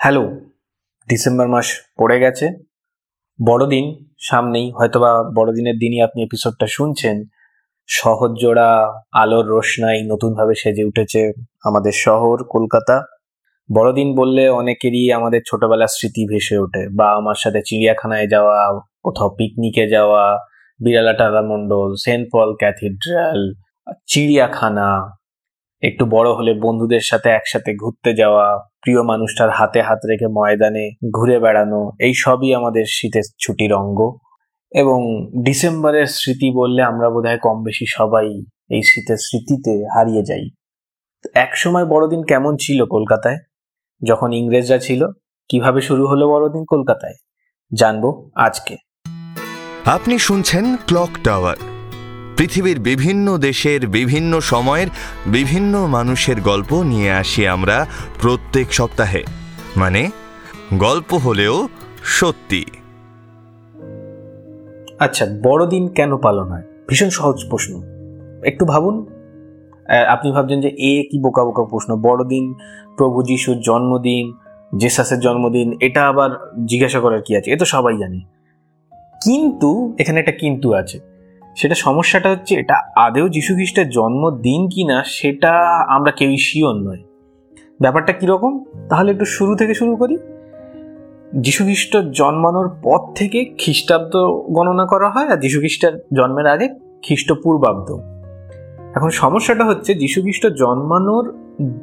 Hello, December মাস পড়ে গেছে। বড়দিন সামনেই, হয়তোবা বড়দিনের দিনই আপনি এপিসোডটা শুনছেন। শহর জোড়া, আলোর রোশনাই নতুনভাবে সেজে উঠেছে আমাদের শহর, কলকাতা। বড়দিন বললে অনেকেরই আমাদের ছোটবেলার স্মৃতি ভেসে ওঠে। বা আমার সাথে চিড়িয়াখানায় যাওয়া, কোথাও পিকনিকে যাওয়া, বিড়ালা টালামণ্ডল সেন্ট পল ক্যাথিড্রাল, চিড়িয়াখানা একটু বড় হলে বন্ধুদের সাথে একসাথে ঘুরতে যাওয়া, প্রিয় মানুষটার হাতে হাত রেখে ময়দানে ঘুরে বেড়ানো, এই সবই আমাদের শীতের ছুটির অঙ্গ। এবং ডিসেম্বরের স্মৃতি বললে আমরা বোধহয় কম বেশি সবাই এই শীতের স্মৃতিতে হারিয়ে যাই। এক সময় বড়দিন কেমন ছিল কলকাতায়? যখন ইংরেজরা ছিল, কীভাবে শুরু হলো বড়দিন কলকাতায়? জানব আজকে। আপনি শুনছেন ক্লক টাওয়ার। পৃথিবীর বিভিন্ন দেশের বিভিন্ন সময়ের বিভিন্ন মানুষের গল্প নিয়ে আসি আমরা প্রত্যেক সপ্তাহে। মানে গল্প হলেও সত্যি। আচ্ছা বড়দিন কেন পালন হয়? ভীষণ সহজ প্রশ্ন। একটু ভাবুন। আপনি ভাবছেন যে এ কি বোকা বোকা প্রশ্ন, বড়দিন, প্রভু যিশুর জন্মদিন, জেসাসের জন্মদিন, এটা আবার জিজ্ঞাসা করার কি আছে? এ তো সবাই জানে। কিন্তু, এখানে একটা কিন্তু আছে। সেটা সমস্যাটা হচ্ছে এটা আদেও যিশু খ্রিস্টের জন্মদিন কি না সেটা আমরা কেউই শিওর নয়। ব্যাপারটা কীরকম? তাহলে একটু শুরু থেকে শুরু করি। যীশুখ্রিস্ট জন্মানোর পর থেকে খ্রিস্টাব্দ গণনা করা হয় আর যীশুখ্রিস্টের জন্মের আগে খ্রিস্টপূর্বাব্দ। এখন সমস্যাটা হচ্ছে যীশুখ্রিস্ট জন্মানোর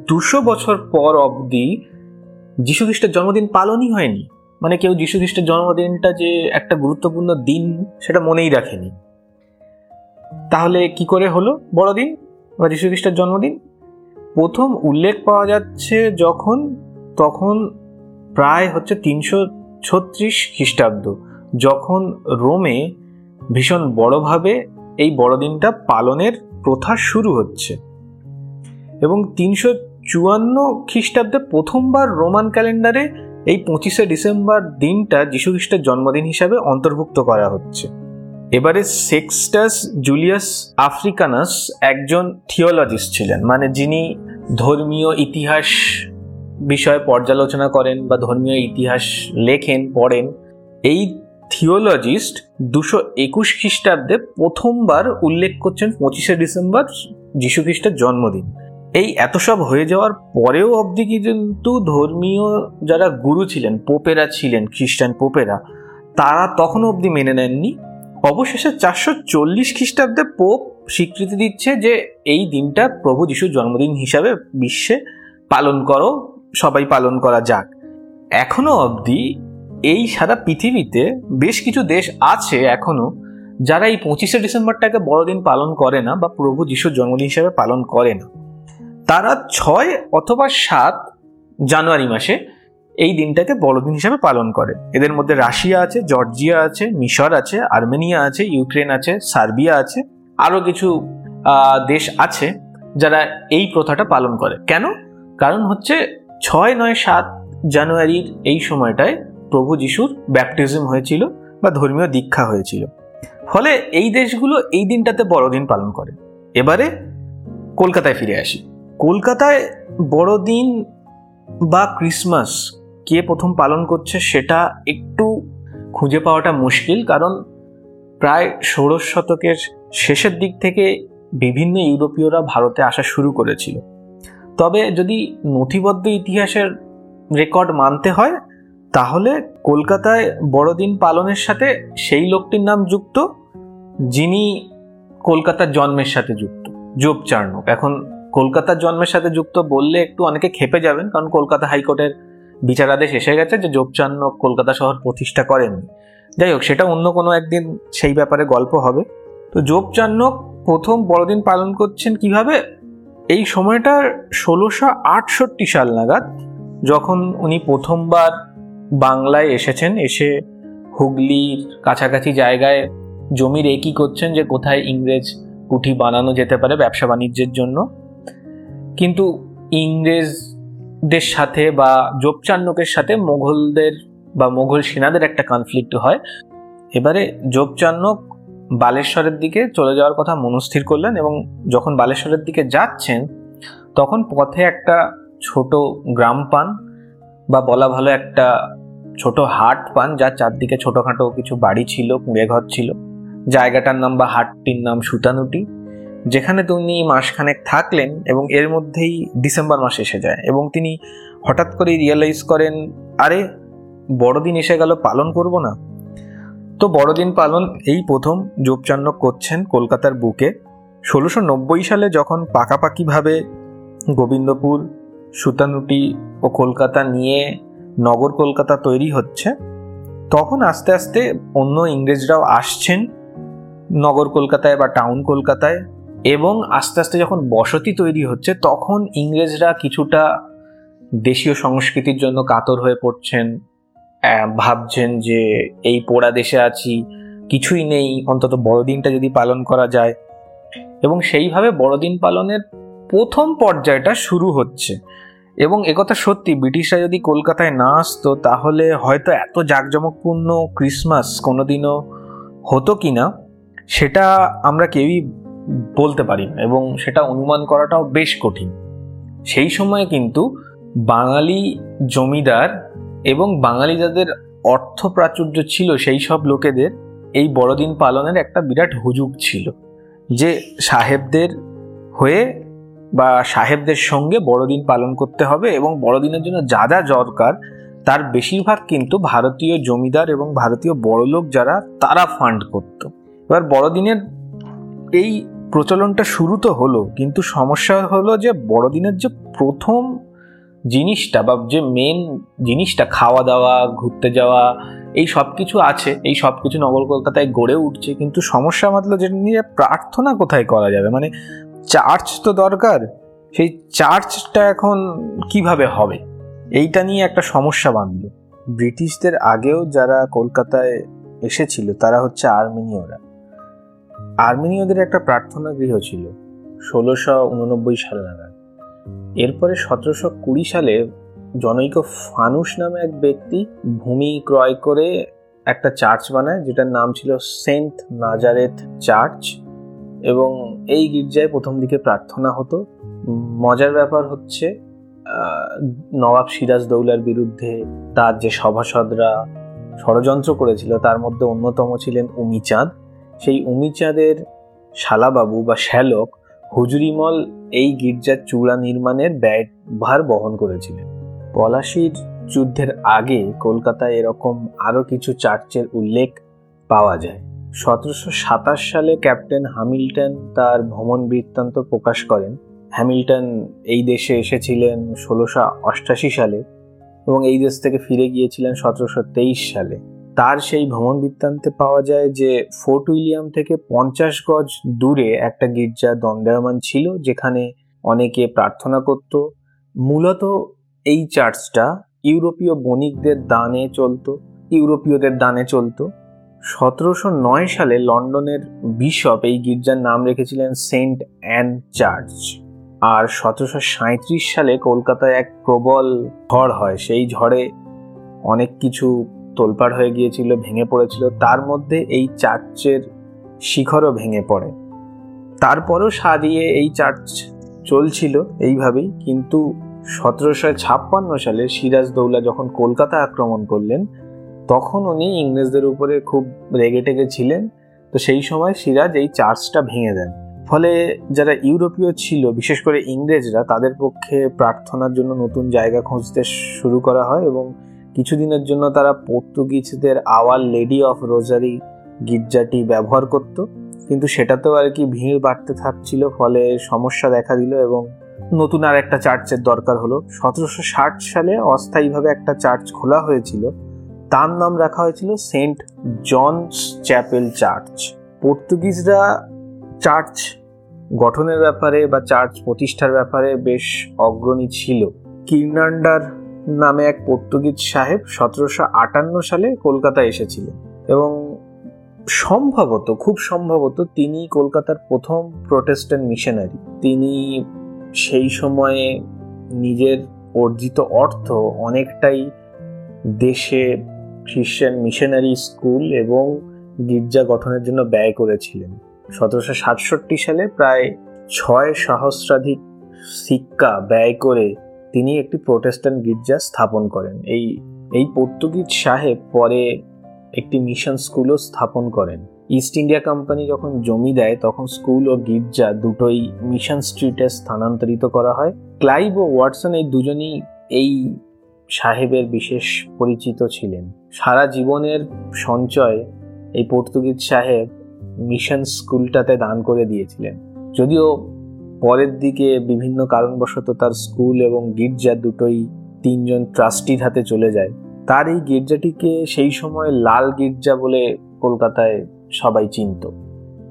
দুশো বছর পর অবধি যীশুখ্রিস্টের জন্মদিন পালনই হয়নি। মানে কেউ যীশুখ্রিস্টের জন্মদিনটা যে একটা গুরুত্বপূর্ণ দিন সেটা মনেই রাখেনি। তাহলে কি করে হলো? বড়দিন বা যীশুখ্রিস্টের জন্মদিন? প্রথম উল্লেখ পাওয়া যাচ্ছে যখন, তখন প্রায় হচ্ছে তিনশো ছত্রিশ খ্রিস্টাব্দ, যখন রোমে ভীষণ বড়ভাবে এই বড়দিনটা পালনের প্রথা শুরু হচ্ছে। এবং তিনশো চুয়ান্ন খ্রিস্টাব্দে প্রথমবার রোমান ক্যালেন্ডারে এই পঁচিশে ডিসেম্বর দিনটা যীশুখ্রিস্টের জন্মদিন হিসাবে অন্তর্ভুক্ত করা হচ্ছে। এবারে সেক্সটাস জুলিয়াস আফ্রিকানাস একজন থিওলজিস্ট ছিলেন মানে যিনি ধর্মীয় ইতিহাস বিষয়ে পর্যালোচনা করেন বা ধর্মীয় ইতিহাস লেখেন, পড়েন। এই থিওলজিস্ট দুশো একুশ খ্রিস্টাব্দে প্রথমবার উল্লেখ করছেন পঁচিশে ডিসেম্বর যীশু খ্রিস্টের জন্মদিন। এই এত সব হয়ে যাওয়ার পরেও অবধি কিন্তু ধর্মীয় যারা গুরু ছিলেন, পোপেরা ছিলেন, খ্রিস্টান পোপেরা, তারা তখনও অবধি মেনে নেননি। অবশেষে চারশো চল্লিশ খ্রিস্টাব্দে পোপ স্বীকৃতি দিচ্ছে যে এই দিনটা প্রভু যিশুর জন্মদিন হিসাবে বিশ্বে পালন করো, সবাই পালন করা যাক। এখনও অবধি এই সারা পৃথিবীতে বেশ কিছু দেশ আছে এখনও যারা এই পঁচিশে ডিসেম্বরটাকে বড়দিন পালন করে না বা প্রভু যিশুর জন্মদিন হিসাবে পালন করে না। তারা ছয় অথবা সাত জানুয়ারি মাসে এই দিনটাকে বড়দিন হিসাবে পালন করে। এদের মধ্যে রাশিয়া আছে, জর্জিয়া আছে, মিশর আছে, আর্মেনিয়া আছে, ইউক্রেন আছে, সার্বিয়া আছে, আরও কিছু দেশ আছে যারা এই প্রথাটা পালন করে। কেন? কারণ হচ্ছে ছয় নয় সাত জানুয়ারির এই সময়টায় প্রভু যিশুর ব্যাপটিজম হয়েছিল বা ধর্মীয় দীক্ষা হয়েছিল। ফলে এই দেশগুলো এই দিনটাতে বড়দিন পালন করে। এবারে কলকাতায় ফিরে আসি। কলকাতায় বড়দিন বা ক্রিসমাস কে প্রথম পালন করছে সেটা একটু খুঁজে পাওয়াটা মুশকিল, কারণ প্রায় ষোড়শ শতকের শেষের দিক থেকে বিভিন্ন ইউরোপীয়রা ভারতে আসা শুরু করেছিল। তবে যদি নথিবদ্ধ ইতিহাসের রেকর্ড মানতে হয়, তাহলে কলকাতায় বড়দিন পালনের সাথে সেই লোকটির নাম যুক্ত, যিনি কলকাতার জন্মের সাথে যুক্ত যোগ চার্নক এখন কলকাতার জন্মের সাথে যুক্ত বললে একটু অনেকে খেপে যাবেন, কারণ কলকাতা হাইকোর্টের বিচারাদেশ এসে গেছে যে যোগ চার্নক কলকাতা শহর প্রতিষ্ঠা করেননি। যাই হোক, সেটা অন্য কোনো একদিন সেই ব্যাপারে গল্প হবে। তো যোগ চার্নক প্রথম বড়দিন পালন করছেন কীভাবে? এই সময়টার ষোলোশো আটষট্টি সাল নাগাদ, যখন উনি প্রথমবার বাংলায় এসেছেন, এসে হুগলির কাছাকাছি জায়গায় জমির একই করছেন যে কোথায় ইংরেজ কুঠি বানানো যেতে পারে ব্যবসা বাণিজ্যের জন্য। কিন্তু ইংরেজদের সাথে বা যোগচান্নকের সাথে মোঘলদের বা মোঘল সেনাদের একটা কনফ্লিক্ট হয়। এবারে যোগচান্নক বালেশ্বরের দিকে চলে যাওয়ার কথা মনস্থির করলেন এবং যখন বালেশ্বরের দিকে যাচ্ছেন, তখন পথে একটা ছোট গ্রাম পান বা বলা ভালো একটা ছোট হাট পান, যার চারদিকে ছোটখাটো কিছু বাড়ি ছিল কুঁড়ে ঘর ছিল। জায়গাটার নাম বা হাটটির নাম সুতানুটি। যেখানে তিনি মাসখানেক থাকলেন এবং এর মধ্যেই ডিসেম্বর মাস এসে যায় এবং তিনি হঠাৎ করে রিয়েলাইজ করেন, আরে, বড়দিন এসে গেল, পালন করব না? তো বড়দিন পালন এই প্রথম যোগচান্ন করছেন কলকাতার বুকে। ষোলোশো নব্বই সালে যখন পাকাপাকিভাবে গোবিন্দপুর, সুতানুটি ও কলকাতা নিয়ে নগর কলকাতা তৈরি হচ্ছে, তখন আস্তে আস্তে অন্য ইংরেজরাও আসছেন নগর কলকাতায় বা টাউন কলকাতায়। এবং আস্তে আস্তে যখন বসতি তৈরি হচ্ছে, তখন ইংরেজরা কিছুটা দেশীয় সংস্কৃতির জন্য কাতর হয়ে পড়ছেন। ভাবছেন যে এই পোড়া দেশে আছি, কিছুই নেই, অন্তত বড়দিনটা যদি পালন করা যায়। এবং সেইভাবে বড়দিন পালনের প্রথম পর্যায়টা শুরু হচ্ছে। এবং একথা সত্যি, ব্রিটিশরা যদি কলকাতায় না আসতো, তাহলে হয়তো এত জাঁকজমকপূর্ণ ক্রিসমাস কোনোদিনও হতো কি না সেটা আমরা কেউই বলতে পারি না, এবং সেটা অনুমান করাটাও বেশ কঠিন। সেই সময়ে কিন্তু বাঙালি জমিদার এবং বাঙালি যাদের অর্থ প্রাচুর্য ছিল সেই সব লোকেদের এই বড়দিন পালনের একটা বিরাট হুজুগ ছিল, যে সাহেবদের হয়ে বা সাহেবদের সঙ্গে বড়দিন পালন করতে হবে এবং বড়দিনের জন্য যা যা দরকার, তার বেশিরভাগ কিন্তু ভারতীয় জমিদার এবং ভারতীয় বড়লোক যারা, তারা ফান্ড করত। এবার বড়দিনের এই প্রচলনটা শুরু তো হলো, কিন্তু সমস্যা হলো যে বড়দিনের যে প্রথম জিনিসটা বা যে মেন জিনিসটা খাওয়া দাওয়া ঘুরতে যাওয়া, এই সব কিছু আছে, এই সব কিছু নগর কলকাতায় গড়ে উঠছে, কিন্তু সমস্যা মাত্র যেটা নিয়ে প্রার্থনা কোথায় করা যাবে? মানে চার্চ তো দরকার, সেই চার্চটা এখন কীভাবে হবে? এইটা নিয়ে একটা সমস্যা বাঁধল। ব্রিটিশদের আগেও যারা কলকাতায় এসেছিল, তারা হচ্ছে আর্মেনীয়রা। আর্মেনীয়দের একটা প্রার্থনা গৃহ ছিল, ষোলোশো উননব্বই সাল নাগাদ। এরপরে সতেরোশো কুড়ি সালে জনৈক ফানুস নামে এক ব্যক্তি ভূমি ক্রয় করে একটা চার্চ বানায়, যেটার নাম ছিল সেন্ট নাজারেথ চার্চ এবং এই গির্জায় প্রথম দিকে প্রার্থনা হতো। মজার ব্যাপার হচ্ছে নবাব সিরাজ দৌলার বিরুদ্ধে তার যে সভাসদরা ষড়যন্ত্র করেছিল, তার মধ্যে অন্যতম ছিলেন উমিচাঁদ। সেই উমিচাঁদের শালাবাবু বা শ্যালক হুজুরিমল এই গির্জার চূড়া নির্মাণের ব্যয়ভার বহন করেছিলেন। পলাশির যুদ্ধের আগে কলকাতায় এরকম আরও কিছু চার্চের উল্লেখ পাওয়া যায়। সতেরোশো সাতাশ সালে ক্যাপ্টেন হ্যামিল্টন তার ভ্রমণ বৃত্তান্ত প্রকাশ করেন। হ্যামিল্টন এই দেশে এসেছিলেন ষোলোশো অষ্টাশি সালে এবং এই দেশ থেকে ফিরে গিয়েছিলেন সতেরোশো তেইশ সালে। তার সেই ভ্রমণ বৃত্তান্তে পাওয়া যায় যে ফোর্ট উইলিয়াম থেকে পঞ্চাশ গজ দূরে একটা গির্জা দণ্ডায়মান ছিল, যেখানে অনেকে প্রার্থনা করত। মূলত এই চার্চটা ইউরোপীয় বণিকদের দানে চলতো, ইউরোপীয়দের দানে চলতো। সতেরোশো নয় সালে লন্ডনের বিশপ এই গির্জার নাম রেখেছিলেন সেন্ট অ্যান চার্চ। আর সতেরোশো সাঁত্রিশ সালে কলকাতায় এক প্রবল ঝড় হয়, সেই ঝড়ে অনেক কিছু তোলপাড় হয়ে গিয়েছিল, ভেঙে পড়েছিল। তার মধ্যে এই চার্চের শিখরও ভেঙে পড়ে। তারপরও সারিয়ে এই চার্চ চলছিল এইভাবেই, কিন্তু সতেরোশো ছাপ্পান্ন সালে সিরাজ দৌলা যখন কলকাতা আক্রমণ করলেন, তখন উনি ইংরেজদের উপরে খুব রেগে টেগে ছিলেন। তো সেই সময় সিরাজ এই চার্চটা ভেঙে দেন। ফলে যারা ইউরোপীয় ছিল, বিশেষ করে ইংরেজরা, তাদের পক্ষে প্রার্থনার জন্য নতুন জায়গা খুঁজতে শুরু করা হয় এবং কিছুদিনের জন্য তারা পর্তুগিজদের আওয়ার লেডি অফ রোজারি গির্জাটি ব্যবহার করত। কিন্তু সেটাতেও আর কি ভিড় বাড়তে থাকছিল, ফলে সমস্যা দেখা দিল এবং নতুন আর একটা চার্চের দরকার হলো। সতেরোশো ষাট সালে অস্থায়ীভাবে একটা চার্চ খোলা হয়েছিল। তার নাম রাখা হয়েছিল সেন্ট জনস চ্যাপেল চার্চ। পর্তুগিজরা চার্চ গঠনের ব্যাপারে বা চার্চ প্রতিষ্ঠার ব্যাপারে বেশ অগ্রণী ছিল। কির্নান্ডার নামে এক পর্তুগিজ সাহেব সতেরোশো আটান্ন সালে কলকাতায় এসেছিলেন এবং সম্ভবত, খুব সম্ভবত তিনি কলকাতার প্রথম প্রোটেস্ট্যান্ট মিশনারি। তিনি সেই সময়ে নিজের অর্জিত অর্থ অনেকটাই দেশে খ্রিশ্চান মিশনারি স্কুল এবং গির্জা গঠনের জন্য ব্যয় করেছিলেন। সতেরোশো সাতষট্টি সালে প্রায় ছয় সহস্রাধিক শিক্ষা ব্যয় করে তিনি একটি প্রোটেস্ট্যান্ট গির্জা স্থাপন করেন। এই এই পর্তুগিজ সাহেব পরে একটি মিশন স্কুলও স্থাপন করেন। ইস্ট ইন্ডিয়া কোম্পানি যখন জমি দেয়, তখন স্কুল ও গির্জা দুটোই মিশন স্ট্রিটে স্থানান্তরিত করা হয়। ক্লাইভ ও ওয়াটসন এই দুজনই এই সাহেবের বিশেষ পরিচিত ছিলেন। সারা জীবনের সঞ্চয় এই পর্তুগিজ সাহেব মিশন স্কুলটাতে দান করে দিয়েছিলেন। যদিও পরের দিকে বিভিন্ন কারণবশত তার স্কুল এবং গির্জা দুটোই তিনজন ট্রাস্টির হাতে চলে যায়। তার এই গির্জাটিকে সেই সময় লাল গির্জা বলে কলকাতায় সবাই চিনত।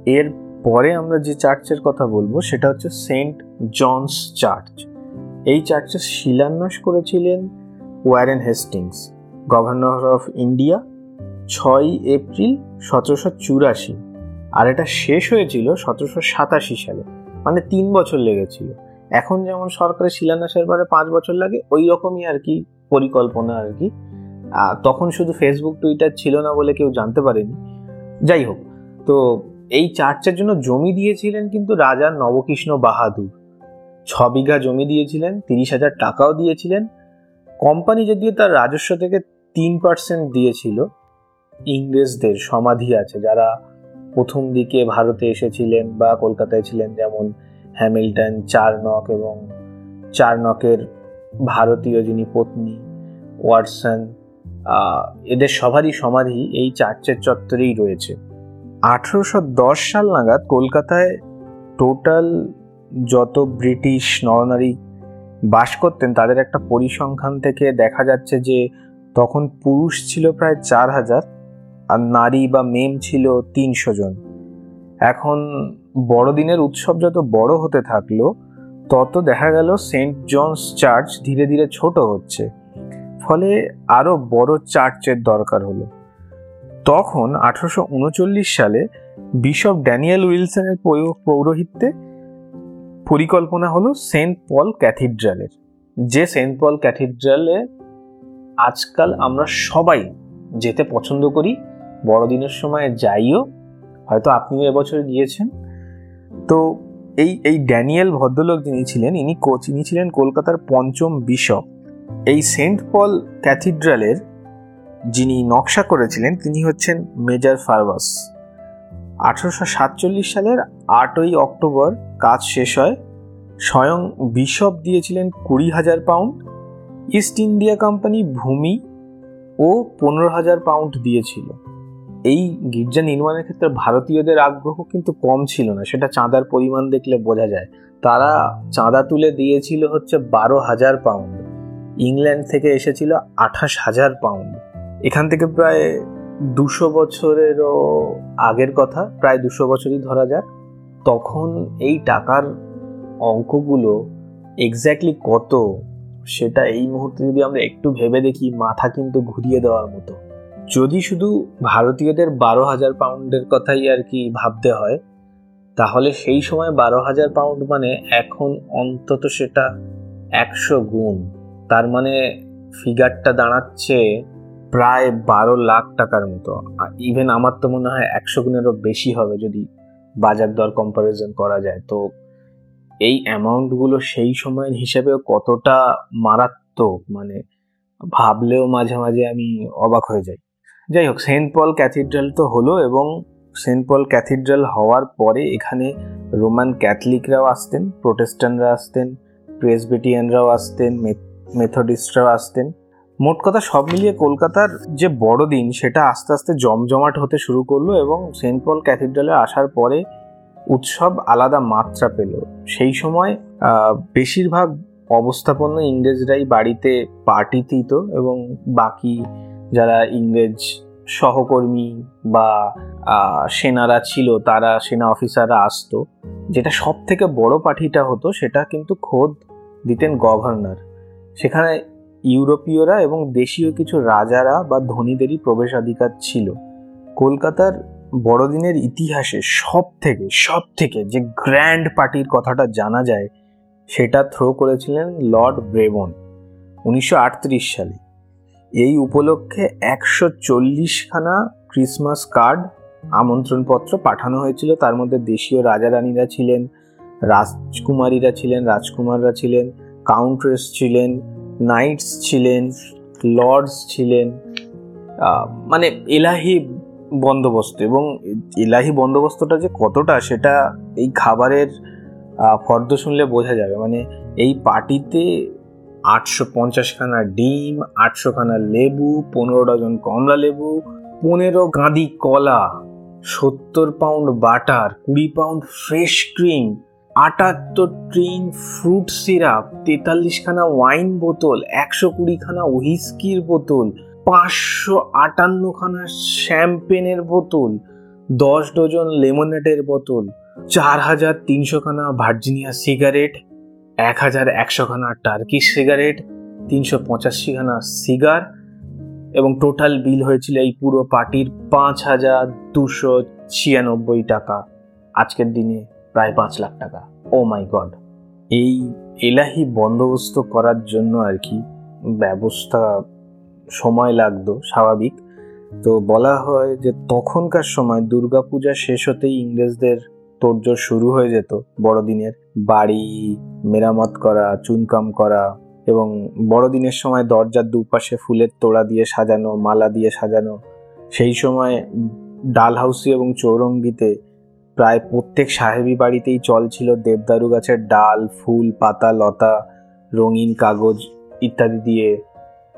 এর পরে আমরা যে চার্চের কথা বলব, সেটা হচ্ছে সেন্ট জনস চার্চ। এই চার্চের শিলান্যাস করেছিলেন Warren Hastings, governor of India ছয় এপ্রিল সতেরোশো চুরাশি। আর এটা শেষ হয়েছিল সতেরোশো সাতাশি সালে। মানে তিন বছর লেগেছিল। এখন যেমন সরকারের শিলান্যাসের পরে পাঁচ বছর লাগে, ওই রকমই আর কি পরিকল্পনা আর কি। তখন শুধু ফেসবুক টুইটার ছিল না বলে কেউ জানতে পারেনি। যাই হোক, তো এই চার্চের জন্য জমি দিয়েছিলেন কিন্তু রাজা নবকৃষ্ণ বাহাদুর। ছ বিঘা জমি দিয়েছিলেন, তিরিশ হাজার টাকাও দিয়েছিলেন। কোম্পানি যদিও তার রাজস্ব থেকে তিন পার্সেন্ট দিয়েছিল, ইংরেজদের সমাধি আছে যারা প্রথম দিকে ভারতে এসেছিলেন বা কলকাতায় ছিলেন, যেমন হ্যামিল্টন চারনক এবং চারনকের ভারতীয় যিনি পত্নী, ওয়াটসন এদের সবারই সমাধি এই চার্চের চত্বরেই রয়েছে। আঠেরোশো দশ সাল নাগাদ কলকাতায় টোটাল যত ব্রিটিশ নরনারী বাস করতেন, তাদের একটা পরিসংখ্যান থেকে দেখা যাচ্ছে যে তখন পুরুষ ছিল প্রায় চার হাজার। আর নারী বা মেম ছিল তিনশো জন। এখন বড়দিনের উৎসব যত বড় হতে থাকল, তত দেখা গেল সেন্ট জনস চার্চ ধীরে ধীরে ছোট হচ্ছে। ফলে আরও বড় চার্চের দরকার হলো। তখন আঠারোশো উনচল্লিশ সালে বিশপ ড্যানিয়েল উইলসনের পৌরোহিত্যে পরিকল্পনা হলো সেন্ট পল ক্যাথিড্রালের। যে সেন্ট পল ক্যাথিড্রালে আজকাল আমরা সবাই যেতে পছন্দ করি বড়দিনের সময় যাইও, হয়তো আপনিও এবছর গিয়েছেন। তো এই এই ড্যানিয়েল ভদ্রলোক যিনি ছিলেন, ইনি ইনি ছিলেন কলকাতার পঞ্চম বিশপ। এই সেন্ট পল ক্যাথিড্রালের যিনি নকশা করেছিলেন, তিনি হচ্ছেন মেজর ফারবাস আঠারোশো সাতচল্লিশ সালের আটই অক্টোবর কাজ শেষ হয়। স্বয়ং বিশপ দিয়েছিলেন কুড়ি হাজার পাউন্ড। ইস্ট ইন্ডিয়া কোম্পানি ভূমি ও পনেরো হাজার পাউন্ড দিয়েছিল। এই গির্জা নির্মাণের ক্ষেত্রে ভারতীয়দের আগ্রহ কিন্তু কম ছিল না। সেটা চাঁদার পরিমাণ দেখলে বোঝা যায়। তারা চাঁদা তুলে দিয়েছিল হচ্ছে বারো হাজার পাউন্ড ইংল্যান্ড থেকে এসেছিল আঠাশ হাজার পাউন্ড এখান থেকে প্রায় দুশো বছরেরও আগের কথা, প্রায় দুশো বছরই ধরা যাক। তখন এই টাকার অঙ্কগুলো এক্স্যাক্টলি কত? সেটা এই মুহূর্তে যদি আমরা একটু ভেবে দেখি, মাথা কিন্তু ঘুরিয়ে দেওয়ার মতো। যদি শুধু ভারতীয়দের বারো হাজার পাউন্ডের কথাই আর কি ভাবতে হয়, তাহলে সেই সময় বারো হাজার পাউন্ড মানে এখন অন্তত সেটা একশো গুণ। তার মানে ফিগারটা দাঁড়াচ্ছে প্রায় বারো লাখ টাকার মতো। ইভেন আমার তো মনে হয় একশো গুণেরও বেশি হবে যদি বাজার দর কম্পারিজন করা যায়। তো এই অ্যামাউন্টগুলো সেই সময়ের হিসেবে কতটা মারাত্মক মানে ভাবলেও মাঝে মাঝে আমি অবাক হয়ে যাই। যাই হোক সেন্ট পল ক্যাথিড্রাল তো হলো এবং সেন্ট পল ক্যাথিড্রাল হওয়ার পরে এখানে রোমান ক্যাথলিকরাও আসতেন, প্রোটেস্ট্যান্টরা আসতেন, প্রেসবিটিয়ানরাও আসতেন মেথডিস্টরাও আসতেন। মোট কথা সব মিলিয়ে কলকাতার যে বড়দিন সেটা আস্তে আস্তে জমজমাট হতে শুরু করল এবং সেন্ট পল ক্যাথিড্রালে আসার পরে উৎসব আলাদা মাত্রা পেল। সেই সময় বেশিরভাগ অবস্থাপন্ন ইংরেজরাই বাড়িতে পার্টি দিত এবং বাকি যারা ইংরেজ সহকর্মী বা সেনারা ছিল, তারা সেনা অফিসাররা আসতো। যেটা সব থেকে বড় পার্টিটা হতো সেটা কিন্তু খোদ দিতেন গভর্নর। সেখানে ইউরোপীয়রা এবং দেশীয় কিছু রাজারা বা ধনীদেরই প্রবেশাধিকার ছিল। কলকাতার বড়দিনের ইতিহাসে সব থেকে সব থেকে যে গ্র্যান্ড পার্টির কথাটা জানা যায়, সেটা থ্রো করেছিলেন লর্ড ব্রেবন উনিশশো আটত্রিশ সালে। এই উপলক্ষে একশো চল্লিশখানা ক্রিসমাস কার্ড আমন্ত্রণপত্র পাঠানো হয়েছিল। তার মধ্যে দেশীয় রাজা রানীরা ছিলেন, রাজকুমারীরা ছিলেন, রাজকুমাররা ছিলেন কাউন্ট্রেস ছিলেন নাইটস ছিলেন লর্ডস ছিলেন মানে এলাহি বন্দোবস্ত। এবং এলাহি বন্দোবস্তটা যে কতটা সেটা এই খাবারের ফর্দ শুনলে বোঝা যাবে। মানে এই পার্টিতে আটশো পঞ্চাশখানা ডিম আটশোখানা লেবু, পনেরো ডজন কমলা লেবু, পনেরো গাঁদি কলা, সত্তর পাউন্ড বাটার, কুড়ি পাউন্ড ফ্রেশ ক্রিম, আটাত্তর ট্রিন ফ্রুট সিরাপ তেতাল্লিশখানা ওয়াইন বোতল, একশো কুড়িখানা হুইস্কির বোতল, পাঁচশো আটান্নখানা শ্যাম্পেনের বোতল, দশ ডজন লেমনেডের বোতল, চার হাজার তিনশোখানা ভার্জিনিয়া সিগারেট এক হাজার একশোখানা টার্কিশ সিগারেট তিনশো পঁচাশিখানা সিগার এবং টোটাল বিল হয়েছিল এই পুরো পার্টির পাঁচ হাজার দুশো ছিয়ানব্বই টাকা। আজকের দিনে প্রায় পাঁচ লাখ টাকা। ও মাই গড এই এলাহি বন্দোবস্ত করার জন্য আর কি ব্যবস্থা সময় লাগতো, স্বাভাবিক। তো বলা হয় যে তখনকার সময় দুর্গাপূজা শেষ হতেই ইংরেজদের তোড়জোড় শুরু হয়ে যেত বড়দিনের। বাড়ি, মেরামত করা, চুনকাম করা এবং বড়দিনের সময় দরজার দুপাশে ফুলের তোড়া দিয়ে সাজানো, মালা দিয়ে সাজানো। সেই সময় ডালহাউসি এবং চৌরঙ্গিতে প্রায় প্রত্যেক সাহেবি বাড়িতেই চল ছিল দেবদারু গাছের ডাল, ফুল, পাতা, লতা, রঙিন কাগজ ইত্যাদি দিয়ে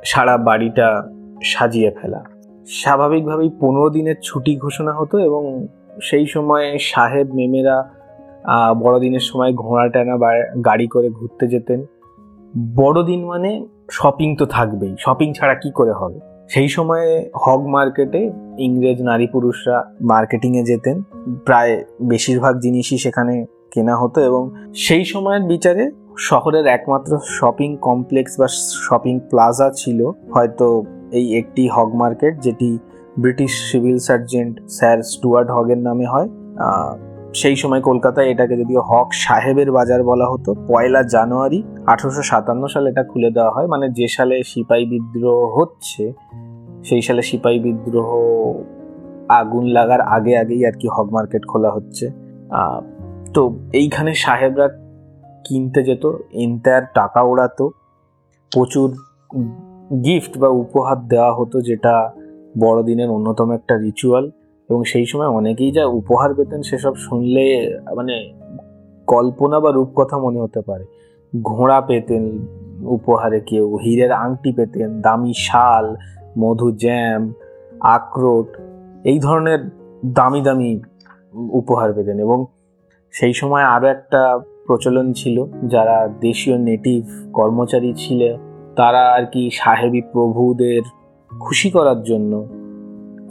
সারা বাড়িটা সাজিয়ে ফেলা। স্বাভাবিকভাবেই পনেরো দিনের ছুটি ঘোষণা হতো এবং সেই সময় সাহেব, মেমেরা বড়দিনের সময় ঘোড়া টানা বা- গাড়ি করে ঘুরতে যেতেন। বড়দিন মানে শপিং তো থাকবেই। শপিং ছাড়া কি করে হবে? সেই সময়ে হগ মার্কেটে ইংরেজ নারী পুরুষরা মার্কেটিংয়ে যেতেন। প্রায় বেশিরভাগ জিনিসই সেখানে কেনা হতো এবং সেই সময়ের বিচারে শহরের একমাত্র শপিং কমপ্লেক্স বা শপিং প্লাজা ছিল। হয়তো এই একটি হগ মার্কেট যেটি British civil sergeant sir Stuart হগের নামে হয়। সেই সময় কলকাতায় এটাকে যদিও হক সাহেবের বাজার বলা হতো, পয়লা জানুয়ারি আঠারোশো সাতান্ন সালে এটা খুলে দেওয়া হয়। মানে যে সালে সিপাহী বিদ্রোহ হচ্ছে, সেই সালে সিপাহী বিদ্রোহ আগুন লাগার আগে আগেই আর কি হক মার্কেট খোলা হচ্ছে। তো এইখানে সাহেবরা কিনতে যেত এন্টায়ার টাকা ওড়াতো। প্রচুর গিফট বা উপহার দেওয়া হতো যেটা বড়দিনের অন্যতম একটা রিচুয়াল এবং সেই সময় অনেকেই যা উপহার পেতেন সেসব শুনলে মানে কল্পনা বা রূপকথা মনে হতে পারে। ঘোড়া পেতেন উপহারে কেউ, হীরের আংটি পেতেন, দামি শাল, মধু জ্যাম, আখরোট, এই ধরনের দামি দামি উপহার পেতেন এবং সেই সময় আরও একটা প্রচলন ছিল, যারা দেশীয় নেটিভ কর্মচারী ছিল, তারা আর কি সাহেবী প্রভুদের খুশি করার জন্য।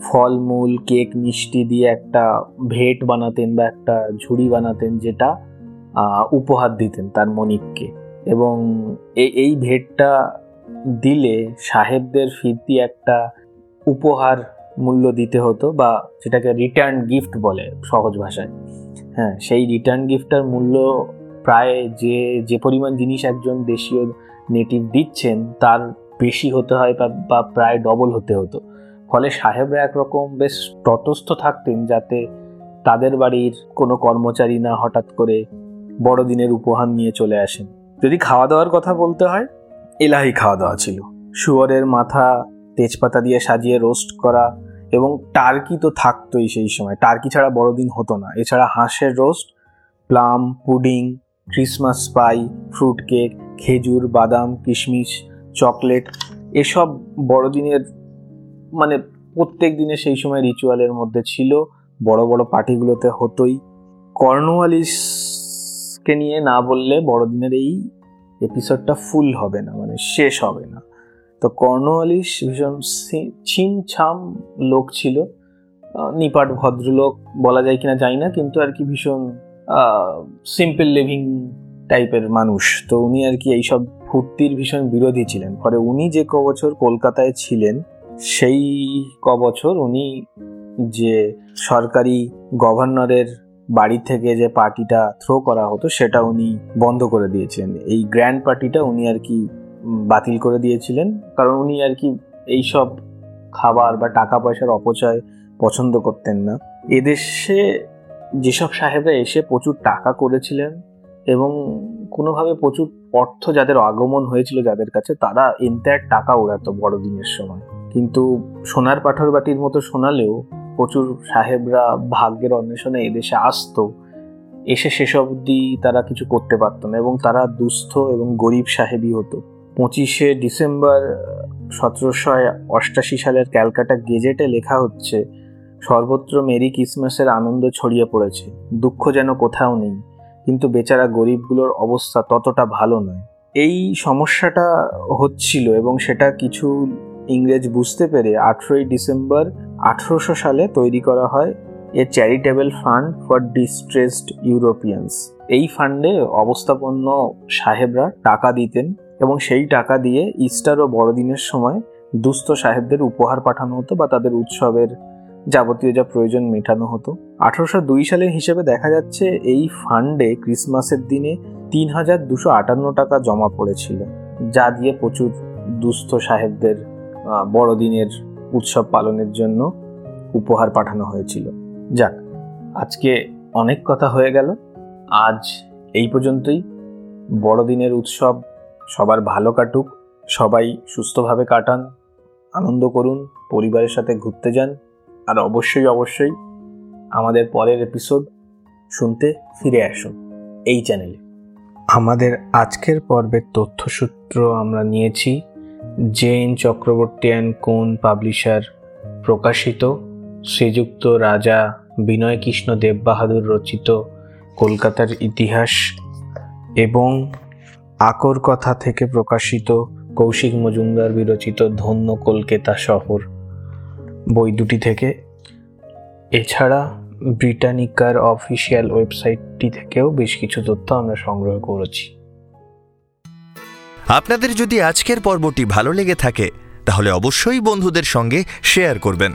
ফলমূল কেক, মিষ্টি দিয়ে একটা ভেট বানাতেন বা একটা ঝুড়ি বানাতেন যেটা উপহার দিতেন তার মনিককে এবং এই ভেটটা দিলে সাহেবদের ফিরতি একটা উপহার মূল্য দিতে হতো বা যেটাকে রিটার্ন গিফট বলে সহজ ভাষায়। হ্যাঁ সেই রিটার্ন গিফটটার মূল্য প্রায় যে যে পরিমাণ জিনিস একজন দেশীয় নেটিভ দিচ্ছেন, তার বেশি হতে হয় বা- প্রায় ডবল হতে হতো। ফলে সাহেবরা একরকম বেশ তটস্থ থাকতেন যাতে তাদের বাড়ির কোনো কর্মচারী না হঠাৎ করে বড়দিনের উপহার নিয়ে চলে আসেন। যদি খাওয়া দাওয়ার কথা বলতে হয়, এলাহি খাওয়া দাওয়া ছিল। শুয়োরের মাথা তেজপাতা দিয়ে সাজিয়ে রোস্ট করা এবং টার্কি তো থাকতোই সেই সময়। টার্কি ছাড়া বড়দিন হতো না। এছাড়া হাঁসের roast plum pudding Christmas pie fruit cake খেজুর, বাদাম, কিশমিশ চকলেট, এসব বড়দিনের মানে প্রত্যেক দিনে সেই সময় রিচুয়ালের মধ্যে ছিল। বড় বড় পার্টিগুলোতে হতোই। কর্নওয়ালিসকে নিয়ে না বললে বড়দিনের এই এপিসোডটা ফুল হবে না মানে শেষ হবে না। তো কর্নওয়ালিস ভীষণ ছিমছাম লোক ছিল। নিপাট ভদ্রলোক বলা যায় কিনা জানি না, কিন্তু আর কি ভীষণ সিম্পল লিভিং টাইপের মানুষ। তো উনি আর কি এইসব ফুর্তির ভীষণ বিরোধী ছিলেন। পরে উনি যে ক বছর কলকাতায় ছিলেন, সেই ক বছর উনি যে সরকারি গভর্নরের বাড়ি থেকে যে পার্টিটা থ্রো করা হতো, সেটা উনি বন্ধ করে দিয়েছিলেন। এই গ্র্যান্ড পার্টিটা উনি আর কি বাতিল করে দিয়েছিলেন। কারণ উনি আর কি এইসব খাবার বা টাকা পয়সার অপচয় পছন্দ করতেন না। এদেশে যেসব সাহেবরা এসে প্রচুর টাকা করেছিলেন এবং কোনোভাবে প্রচুর অর্থ যাদের আগমন হয়েছিল যাদের কাছে, তারা এন্টায়ার টাকা ওড়াতো বড়দিনের সময়। কিন্তু সোনার পাথর বাটির মতো শোনালেও প্রচুর সাহেবরা ভাগ্যের অন্বেষণে এদেশে আসতো। এসে শেষ অবধি তারা কিছু করতে পারতো না এবং তারা দুস্থ এবং গরিব সাহেবই হতো। পঁচিশে ডিসেম্বর, সতেরোশো অষ্টাশি সালের ক্যালকাটা গেজেটে লেখা হচ্ছে, সর্বত্র মেরি ক্রিসমাসের আনন্দ ছড়িয়ে পড়েছে। দুঃখ যেন কোথাও নেই। কিন্তু বেচারা গরিবগুলোর অবস্থা ততটা ভালো নয়। এই সমস্যাটা হচ্ছিল এবং সেটা কিছু ইংরেজ বুঝতে পেরে আঠেরোই ডিসেম্বর আঠেরোশো সালে তৈরি করা হয় a charitable fund for distressed Europeans. এই ফান্ডে অবস্থাপন্ন সাহেবরা টাকা দিতেন এবং সেই টাকা দিয়ে ইস্টার ও বড়দিনের সময় দুস্থ সাহেবদের উপহার পাঠানো হতো বা তাদের উৎসবের যাবতীয় যা প্রয়োজন মেটানো হতো। আঠারোশো দুই সালের হিসেবে দেখা যাচ্ছে এই ফান্ডে ক্রিসমাসের দিনে তিন হাজার দুশো আটান্ন টাকা জমা পড়েছিল, যা দিয়ে প্রচুর দুস্থ সাহেবদের বড়দিনের উৎসব পালনের জন্য উপহার পাঠানো হয়েছিল। যাক, আজকে অনেক কথা হয়ে গেল। আজ এই পর্যন্তই। বড়দিনের উৎসব সবার ভালো কাটুক, সবাই সুস্থভাবে কাটান, আনন্দ করুন, পরিবারের সাথে ঘুরতে যান। আর অবশ্যই অবশ্যই আমাদের পরের এপিসোড শুনতে ফিরে আসুন এই চ্যানেলে আমাদের আজকের পর্বের তথ্যসূত্র আমরা নিয়েছি জেন চক্রবর্তী অ্যান্ড কোন পাবলিশার প্রকাশিত, শ্রীযুক্ত রাজা বিনয় কৃষ্ণ দেব বাহাদুর রচিত কলকাতার ইতিহাস এবং আকর কথা থেকে প্রকাশিত কৌশিক মজুমদার বিরচিত ধন্য কলকাতা শহর। বই দুটি থেকে। এছাড়া ব্রিটানিকার অফিসিয়াল ওয়েবসাইটটি থেকেও বেশ কিছু তথ্য আমরা সংগ্রহ করেছি। আপনাদের যদি আজকের পর্বটি ভালো লেগে থাকে, তাহলে অবশ্যই বন্ধুদের সঙ্গে শেয়ার করবেন।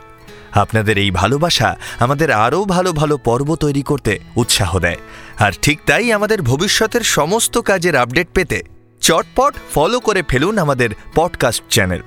আপনাদের এই ভালোবাসা আমাদের আরও ভালো ভালো পর্ব তৈরি করতে উৎসাহ দেয়। আর ঠিক তাই আমাদের ভবিষ্যতের সমস্ত কাজের আপডেট পেতে চটপট ফলো করে ফেলুন আমাদের পডকাস্ট চ্যানেল।